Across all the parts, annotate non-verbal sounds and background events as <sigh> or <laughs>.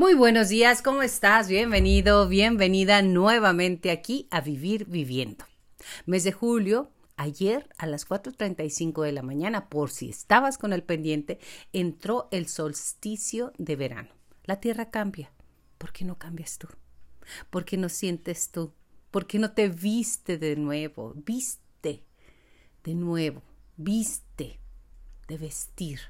Muy buenos días, ¿cómo estás? Bienvenido, bienvenida nuevamente aquí a Vivir Viviendo. Mes de julio, ayer a las 4.35 de la mañana, por si estabas con el pendiente, entró el solsticio de verano. La tierra cambia. ¿Por qué no cambias tú? ¿Por qué no sientes tú? ¿Por qué no te viste de nuevo? Viste de nuevo, viste de vestir,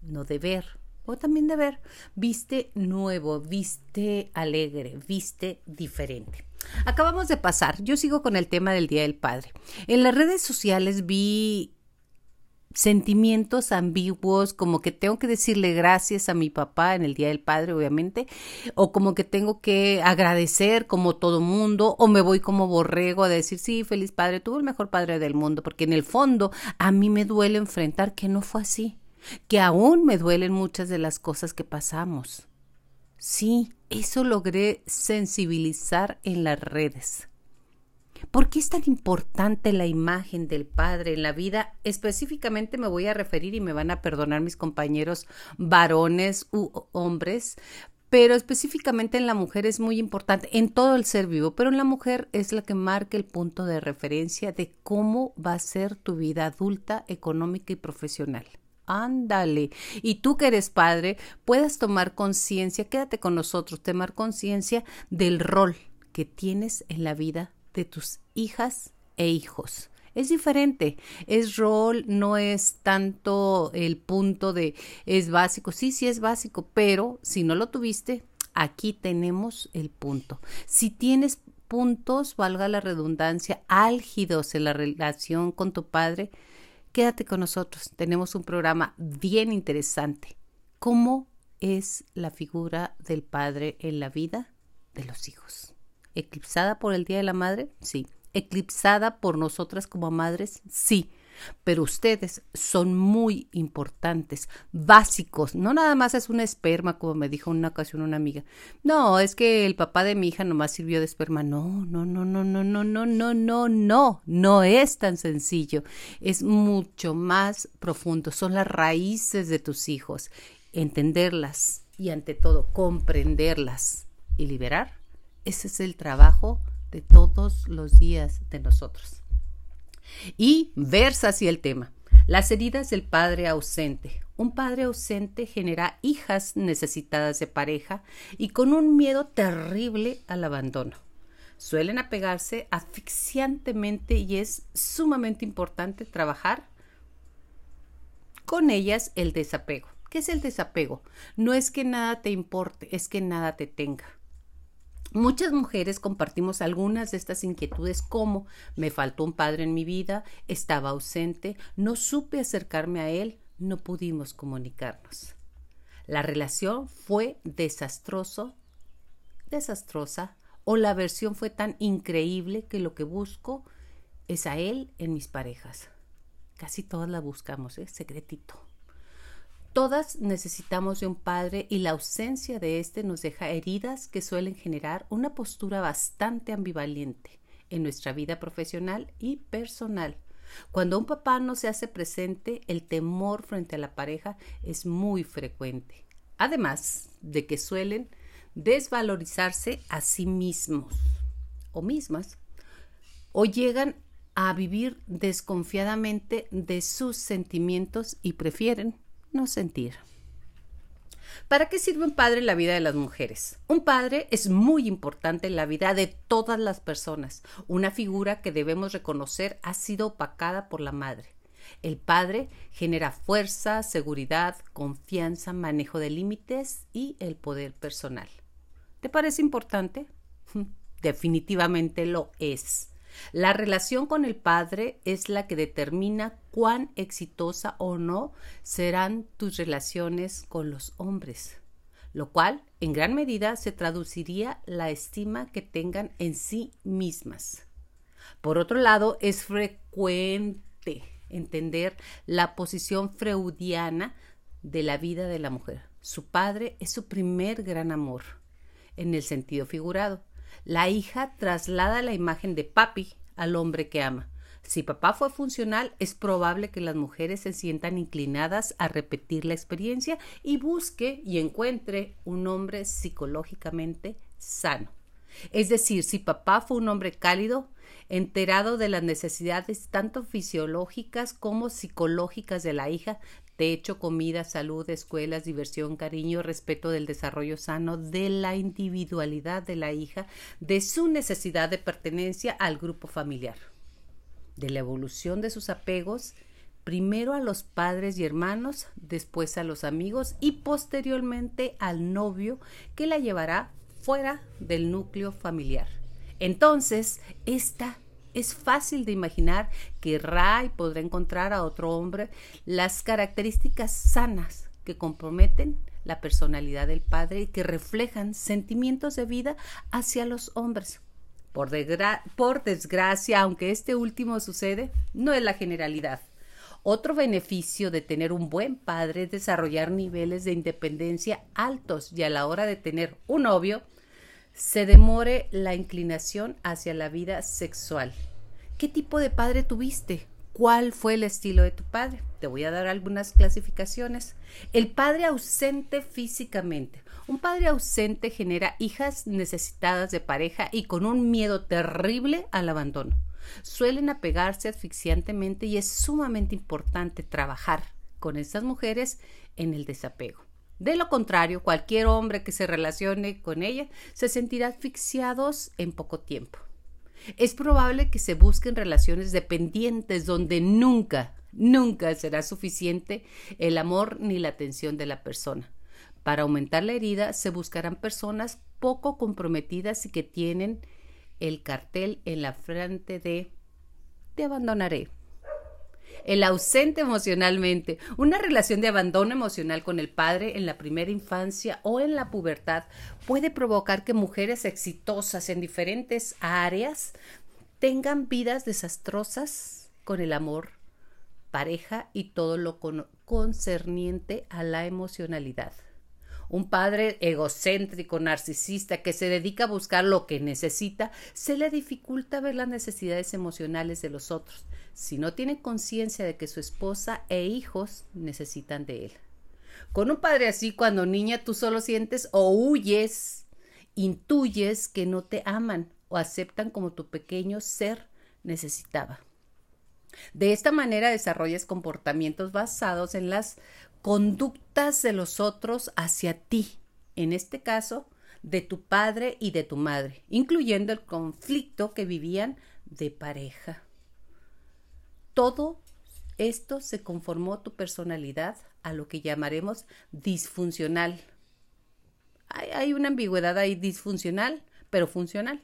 no de ver o también de ver, viste nuevo, viste alegre, viste diferente. Acabamos de pasar, yo sigo con el tema del Día del Padre. En las redes sociales vi sentimientos ambiguos, como que tengo que decirle gracias a mi papá en el Día del Padre, obviamente, o como que tengo que agradecer como todo mundo, o me voy como borrego a decir, sí, feliz padre, tuvo el mejor padre del mundo, porque en el fondo a mí me duele enfrentar que no fue así que aún me duelen muchas de las cosas que pasamos. Sí, eso logré sensibilizar en las redes. ¿Por qué es tan importante la imagen del padre en la vida? Específicamente me voy a referir y me van a perdonar mis compañeros varones u hombres, pero específicamente en la mujer es muy importante, en todo el ser vivo, pero en la mujer es la que marca el punto de referencia de cómo va a ser tu vida adulta, económica y profesional. Ándale. Y tú que eres padre, puedas tomar conciencia, quédate con nosotros, tomar conciencia del rol que tienes en la vida de tus hijas e hijos. Es diferente, es rol, no es tanto el punto de es básico, sí, sí es básico, pero si no lo tuviste, aquí tenemos el punto. Si tienes puntos, valga la redundancia, álgidos en la relación con tu padre, Quédate con nosotros, tenemos un programa bien interesante. ¿Cómo es la figura del padre en la vida de los hijos? ¿Eclipsada por el Día de la Madre? Sí. ¿Eclipsada por nosotras como madres? Sí pero ustedes son muy importantes, básicos. No nada más es un esperma, como me dijo una ocasión una amiga. No, es que el papá de mi hija nomás sirvió de esperma. No, no, no, no, no, no, no, no, no, no. No es tan sencillo. Es mucho más profundo. Son las raíces de tus hijos. Entenderlas y ante todo comprenderlas y liberar. Ese es el trabajo de todos los días de nosotros. Y versa así el tema. Las heridas del padre ausente. Un padre ausente genera hijas necesitadas de pareja y con un miedo terrible al abandono. Suelen apegarse asfixiantemente y es sumamente importante trabajar con ellas el desapego. ¿Qué es el desapego? No es que nada te importe, es que nada te tenga. Muchas mujeres compartimos algunas de estas inquietudes como me faltó un padre en mi vida, estaba ausente, no supe acercarme a él, no pudimos comunicarnos. La relación fue desastroso, desastrosa, o la versión fue tan increíble que lo que busco es a él en mis parejas. Casi todas la buscamos, ¿eh? secretito. Todas necesitamos de un padre y la ausencia de éste nos deja heridas que suelen generar una postura bastante ambivalente en nuestra vida profesional y personal. Cuando un papá no se hace presente, el temor frente a la pareja es muy frecuente. Además de que suelen desvalorizarse a sí mismos o mismas o llegan a vivir desconfiadamente de sus sentimientos y prefieren no sentir. ¿Para qué sirve un padre en la vida de las mujeres? Un padre es muy importante en la vida de todas las personas. Una figura que debemos reconocer ha sido opacada por la madre. El padre genera fuerza, seguridad, confianza, manejo de límites y el poder personal. ¿Te parece importante? <laughs> Definitivamente lo es. La relación con el padre es la que determina cuán exitosa o no serán tus relaciones con los hombres, lo cual en gran medida se traduciría la estima que tengan en sí mismas. Por otro lado, es frecuente entender la posición freudiana de la vida de la mujer. Su padre es su primer gran amor, en el sentido figurado. La hija traslada la imagen de papi al hombre que ama. Si papá fue funcional, es probable que las mujeres se sientan inclinadas a repetir la experiencia y busque y encuentre un hombre psicológicamente sano. Es decir, si papá fue un hombre cálido, enterado de las necesidades tanto fisiológicas como psicológicas de la hija, techo, comida, salud, escuelas, diversión, cariño, respeto del desarrollo sano, de la individualidad de la hija, de su necesidad de pertenencia al grupo familiar, de la evolución de sus apegos, primero a los padres y hermanos, después a los amigos y posteriormente al novio que la llevará fuera del núcleo familiar. Entonces, esta es fácil de imaginar que Ray podrá encontrar a otro hombre las características sanas que comprometen la personalidad del padre y que reflejan sentimientos de vida hacia los hombres. Por, por, desgracia, aunque este último sucede, no es la generalidad. Otro beneficio de tener un buen padre es desarrollar niveles de independencia altos y a la hora de tener un novio, se demore la inclinación hacia la vida sexual. ¿Qué tipo de padre tuviste? ¿Cuál fue el estilo de tu padre? Te voy a dar algunas clasificaciones. El padre ausente físicamente. Un padre ausente genera hijas necesitadas de pareja y con un miedo terrible al abandono. Suelen apegarse asfixiantemente y es sumamente importante trabajar con estas mujeres en el desapego. De lo contrario, cualquier hombre que se relacione con ella se sentirá asfixiados en poco tiempo. Es probable que se busquen relaciones dependientes donde nunca, nunca será suficiente el amor ni la atención de la persona. Para aumentar la herida se buscarán personas poco comprometidas y que tienen el cartel en la frente de te abandonaré el ausente emocionalmente, una relación de abandono emocional con el padre en la primera infancia o en la pubertad puede provocar que mujeres exitosas en diferentes áreas tengan vidas desastrosas con el amor, pareja y todo lo concerniente a la emocionalidad. Un padre egocéntrico, narcisista, que se dedica a buscar lo que necesita, se le dificulta ver las necesidades emocionales de los otros, si no tiene conciencia de que su esposa e hijos necesitan de él. Con un padre así, cuando niña tú solo sientes o huyes, intuyes que no te aman o aceptan como tu pequeño ser necesitaba. De esta manera desarrollas comportamientos basados en las conductas de los otros hacia ti, en este caso, de tu padre y de tu madre, incluyendo el conflicto que vivían de pareja. Todo esto se conformó tu personalidad a lo que llamaremos disfuncional. Hay, una ambigüedad ahí disfuncional, pero funcional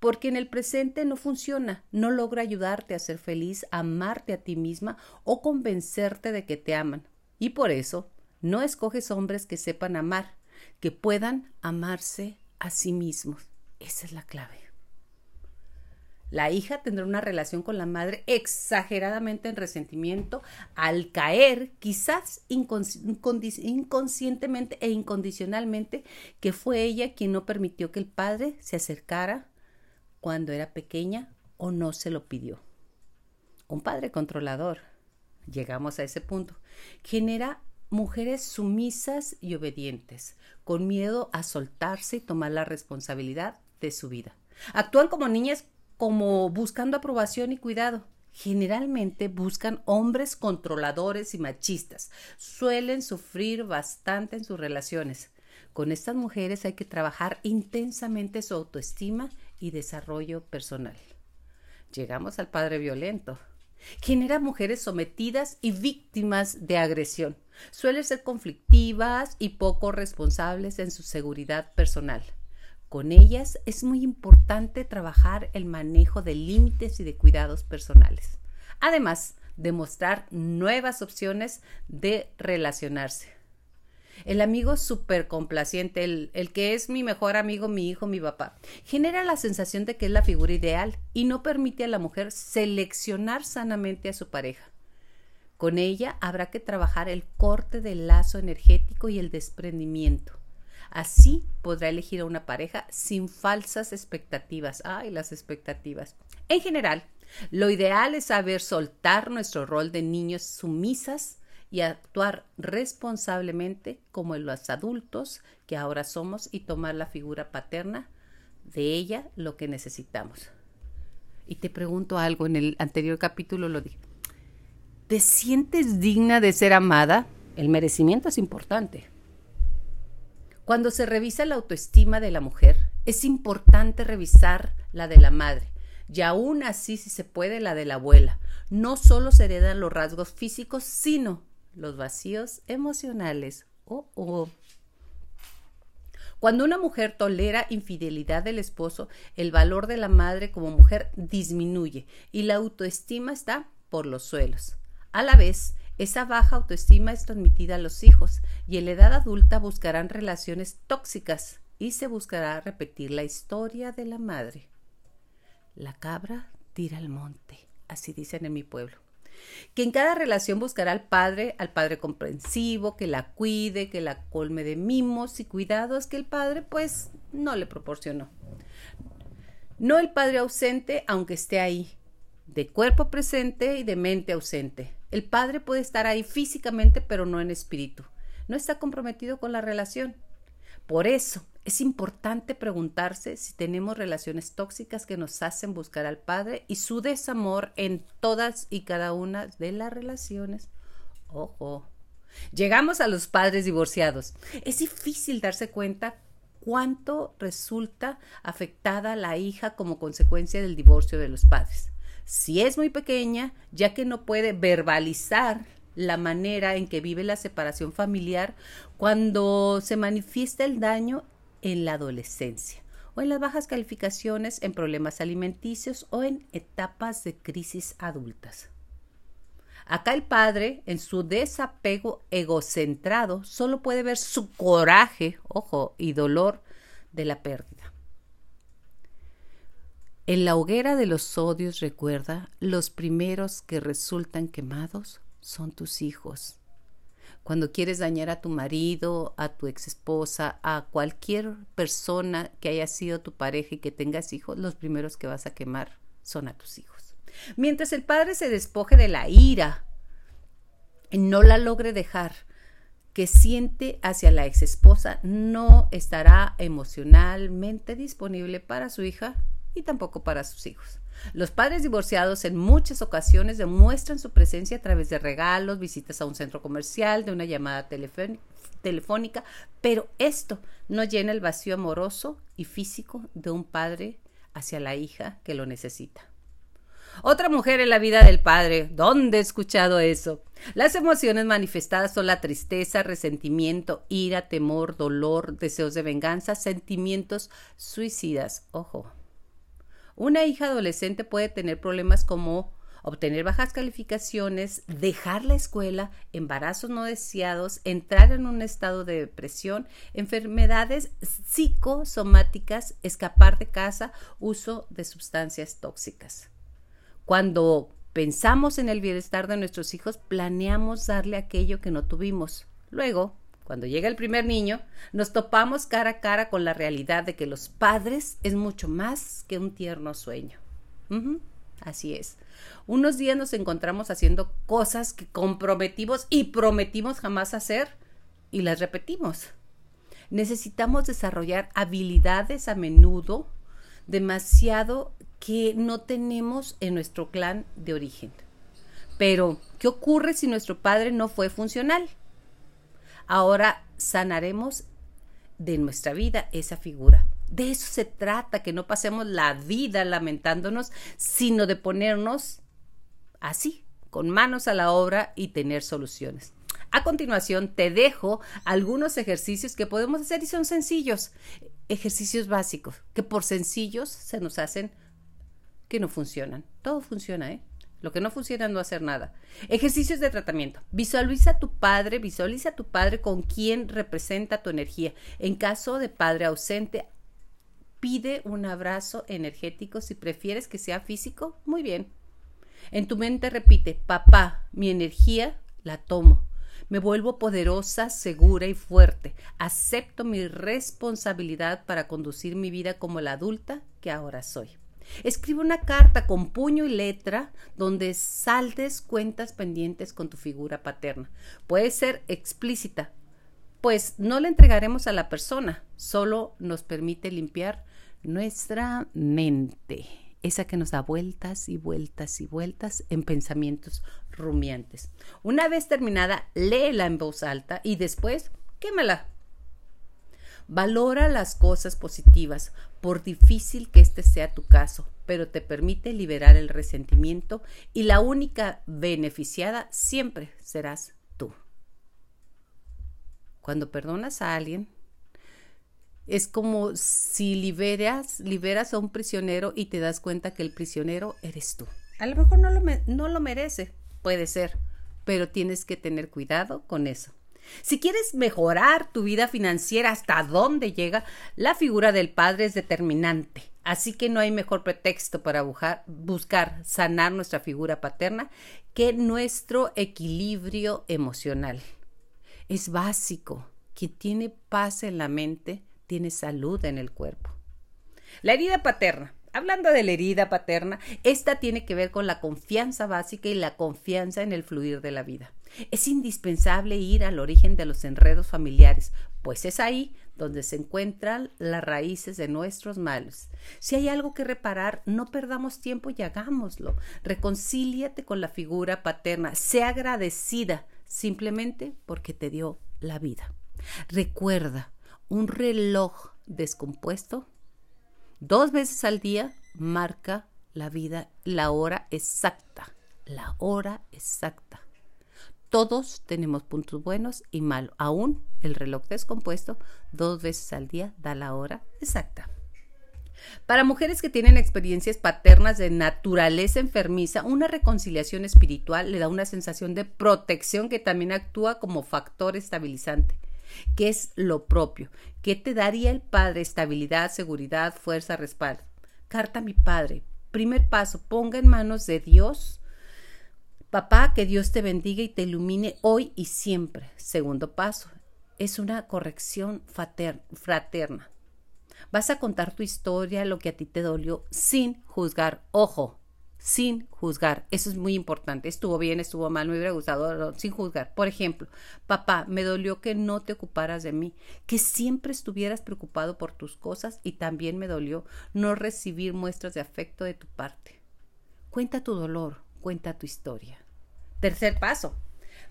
porque en el presente no funciona, no logra ayudarte a ser feliz, amarte a ti misma o convencerte de que te aman. Y por eso no escoges hombres que sepan amar, que puedan amarse a sí mismos. Esa es la clave. La hija tendrá una relación con la madre exageradamente en resentimiento al caer, quizás inconscientemente e incondicionalmente, que fue ella quien no permitió que el padre se acercara cuando era pequeña o no se lo pidió. Un padre controlador, llegamos a ese punto, genera mujeres sumisas y obedientes, con miedo a soltarse y tomar la responsabilidad de su vida. Actúan como niñas como buscando aprobación y cuidado. Generalmente buscan hombres controladores y machistas. Suelen sufrir bastante en sus relaciones. Con estas mujeres hay que trabajar intensamente su autoestima y desarrollo personal. Llegamos al padre violento. Genera mujeres sometidas y víctimas de agresión. Suelen ser conflictivas y poco responsables en su seguridad personal. Con ellas es muy importante trabajar el manejo de límites y de cuidados personales. Además, demostrar nuevas opciones de relacionarse el amigo súper complaciente, el, el, que es mi mejor amigo, mi hijo, mi papá, genera la sensación de que es la figura ideal y no permite a la mujer seleccionar sanamente a su pareja. Con ella habrá que trabajar el corte del lazo energético y el desprendimiento. Así podrá elegir a una pareja sin falsas expectativas. Ay, las expectativas. En general, Lo ideal es saber soltar nuestro rol de niños sumisas y actuar responsablemente como los adultos que ahora somos y tomar la figura paterna de ella lo que necesitamos. Y te pregunto algo, en el anterior capítulo lo dije. ¿Te sientes digna de ser amada? El merecimiento es importante. Cuando se revisa la autoestima de la mujer, es importante revisar la de la madre y aún así, si se puede, la de la abuela. No solo se heredan los rasgos físicos, sino los vacíos emocionales. Oh, oh. Cuando una mujer tolera infidelidad del esposo, el valor de la madre como mujer disminuye y la autoestima está por los suelos. A la vez, esa baja autoestima es transmitida a los hijos y en la edad adulta buscarán relaciones tóxicas y se buscará repetir la historia de la madre. La cabra tira al monte, así dicen en mi pueblo que en cada relación buscará al padre, al padre comprensivo, que la cuide, que la colme de mimos y cuidados que el padre pues no le proporcionó. No el padre ausente, aunque esté ahí, de cuerpo presente y de mente ausente. El padre puede estar ahí físicamente, pero no en espíritu. No está comprometido con la relación. Por eso, es importante preguntarse si tenemos relaciones tóxicas que nos hacen buscar al Padre y su desamor en todas y cada una de las relaciones. Ojo. Llegamos a los padres divorciados. Es difícil darse cuenta cuánto resulta afectada la hija como consecuencia del divorcio de los padres. Si es muy pequeña, ya que no puede verbalizar la manera en que vive la separación familiar, cuando se manifiesta el daño en la adolescencia o en las bajas calificaciones en problemas alimenticios o en etapas de crisis adultas. Acá el padre, en su desapego egocentrado, solo puede ver su coraje, ojo, y dolor de la pérdida. En la hoguera de los odios, recuerda, los primeros que resultan quemados son tus hijos cuando quieres dañar a tu marido, a tu ex esposa, a cualquier persona que haya sido tu pareja y que tengas hijos, los primeros que vas a quemar son a tus hijos. Mientras el padre se despoje de la ira y no la logre dejar, que siente hacia la ex esposa, no estará emocionalmente disponible para su hija y tampoco para sus hijos. Los padres divorciados en muchas ocasiones demuestran su presencia a través de regalos, visitas a un centro comercial, de una llamada telefónica, pero esto no llena el vacío amoroso y físico de un padre hacia la hija que lo necesita. Otra mujer en la vida del padre. ¿Dónde he escuchado eso? Las emociones manifestadas son la tristeza, resentimiento, ira, temor, dolor, deseos de venganza, sentimientos suicidas. Ojo. Una hija adolescente puede tener problemas como obtener bajas calificaciones, dejar la escuela, embarazos no deseados, entrar en un estado de depresión, enfermedades psicosomáticas, escapar de casa, uso de sustancias tóxicas. Cuando pensamos en el bienestar de nuestros hijos, planeamos darle aquello que no tuvimos. Luego, cuando llega el primer niño, nos topamos cara a cara con la realidad de que los padres es mucho más que un tierno sueño. así es. Unos días nos encontramos haciendo cosas que comprometimos y prometimos jamás hacer y las repetimos. Necesitamos desarrollar habilidades a menudo demasiado que no tenemos en nuestro clan de origen. Pero, ¿qué ocurre si nuestro padre no fue funcional? Ahora sanaremos de nuestra vida esa figura. De eso se trata, que no pasemos la vida lamentándonos, sino de ponernos así, con manos a la obra y tener soluciones. A continuación, te dejo algunos ejercicios que podemos hacer y son sencillos, ejercicios básicos, que por sencillos se nos hacen que no funcionan. Todo funciona, ¿eh? Lo que no funciona no hacer nada. Ejercicios de tratamiento. Visualiza a tu padre, visualiza a tu padre con quien representa tu energía. En caso de padre ausente, pide un abrazo energético. Si prefieres que sea físico, muy bien. En tu mente repite, papá, mi energía la tomo. Me vuelvo poderosa, segura y fuerte. Acepto mi responsabilidad para conducir mi vida como la adulta que ahora soy. Escribe una carta con puño y letra donde saldes cuentas pendientes con tu figura paterna. Puede ser explícita, pues no le entregaremos a la persona, solo nos permite limpiar nuestra mente, esa que nos da vueltas y vueltas y vueltas en pensamientos rumiantes. Una vez terminada, léela en voz alta y después quémala. Valora las cosas positivas, por difícil que este sea tu caso, pero te permite liberar el resentimiento y la única beneficiada siempre serás tú. Cuando perdonas a alguien, es como si liberas, liberas a un prisionero y te das cuenta que el prisionero eres tú. A lo mejor no lo, no lo merece, puede ser, pero tienes que tener cuidado con eso. Si quieres mejorar tu vida financiera hasta dónde llega, la figura del padre es determinante. Así que no hay mejor pretexto para buscar sanar nuestra figura paterna que nuestro equilibrio emocional. Es básico. Quien tiene paz en la mente tiene salud en el cuerpo. La herida paterna. Hablando de la herida paterna, esta tiene que ver con la confianza básica y la confianza en el fluir de la vida. Es indispensable ir al origen de los enredos familiares, pues es ahí donde se encuentran las raíces de nuestros males. Si hay algo que reparar, no perdamos tiempo y hagámoslo. Reconcíliate con la figura paterna, sea agradecida simplemente porque te dio la vida. Recuerda, un reloj descompuesto dos veces al día marca la vida, la hora exacta, la hora exacta. Todos tenemos puntos buenos y malos. Aún el reloj descompuesto dos veces al día da la hora exacta. Para mujeres que tienen experiencias paternas de naturaleza enfermiza, una reconciliación espiritual le da una sensación de protección que también actúa como factor estabilizante. ¿Qué es lo propio? ¿Qué te daría el Padre? Estabilidad, seguridad, fuerza, respaldo. Carta a mi Padre. Primer paso, ponga en manos de Dios Papá, que Dios te bendiga y te ilumine hoy y siempre. Segundo paso, es una corrección fraterna. Vas a contar tu historia, lo que a ti te dolió, sin juzgar. Ojo, sin juzgar. Eso es muy importante. Estuvo bien, estuvo mal, me hubiera gustado, sin juzgar. Por ejemplo, papá, me dolió que no te ocuparas de mí, que siempre estuvieras preocupado por tus cosas y también me dolió no recibir muestras de afecto de tu parte. Cuenta tu dolor, cuenta tu historia. Tercer paso,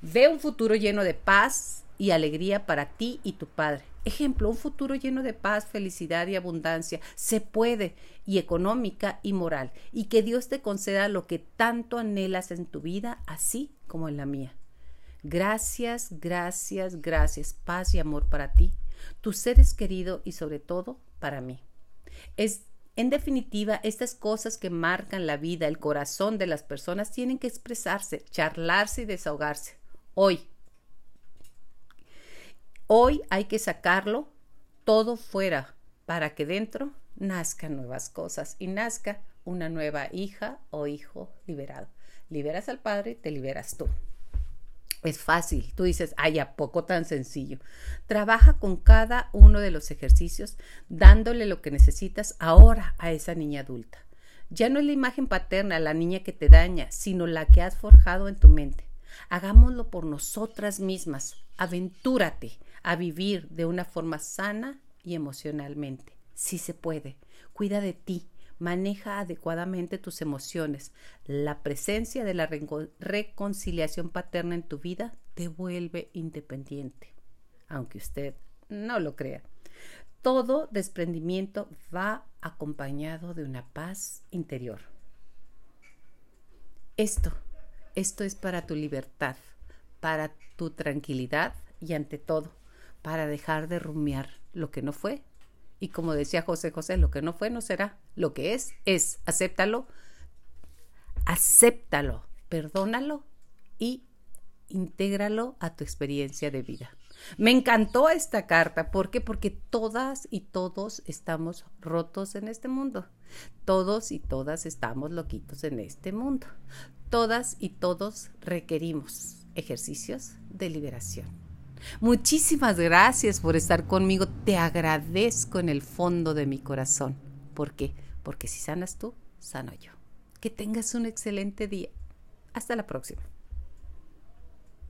ve un futuro lleno de paz y alegría para ti y tu padre. Ejemplo, un futuro lleno de paz, felicidad y abundancia se puede, y económica y moral, y que Dios te conceda lo que tanto anhelas en tu vida, así como en la mía. Gracias, gracias, gracias, paz y amor para ti, tus seres queridos y sobre todo para mí. Es en definitiva, estas cosas que marcan la vida, el corazón de las personas, tienen que expresarse, charlarse y desahogarse. Hoy. Hoy hay que sacarlo todo fuera para que dentro nazcan nuevas cosas y nazca una nueva hija o hijo liberado. Liberas al Padre, te liberas tú. Es fácil. Tú dices, ay, ¿a poco tan sencillo? Trabaja con cada uno de los ejercicios, dándole lo que necesitas ahora a esa niña adulta. Ya no es la imagen paterna, la niña que te daña, sino la que has forjado en tu mente. Hagámoslo por nosotras mismas. Aventúrate a vivir de una forma sana y emocionalmente. Si se puede. Cuida de ti maneja adecuadamente tus emociones. La presencia de la reconciliación paterna en tu vida te vuelve independiente, aunque usted no lo crea. Todo desprendimiento va acompañado de una paz interior. Esto, esto es para tu libertad, para tu tranquilidad y ante todo, para dejar de rumiar lo que no fue y como decía José José, lo que no fue no será. Lo que es, es. Acéptalo, acéptalo, perdónalo y intégralo a tu experiencia de vida. Me encantó esta carta. ¿Por qué? Porque todas y todos estamos rotos en este mundo. Todos y todas estamos loquitos en este mundo. Todas y todos requerimos ejercicios de liberación. Muchísimas gracias por estar conmigo. Te agradezco en el fondo de mi corazón. ¿Por qué? porque si sanas tú, sano yo. Que tengas un excelente día. Hasta la próxima.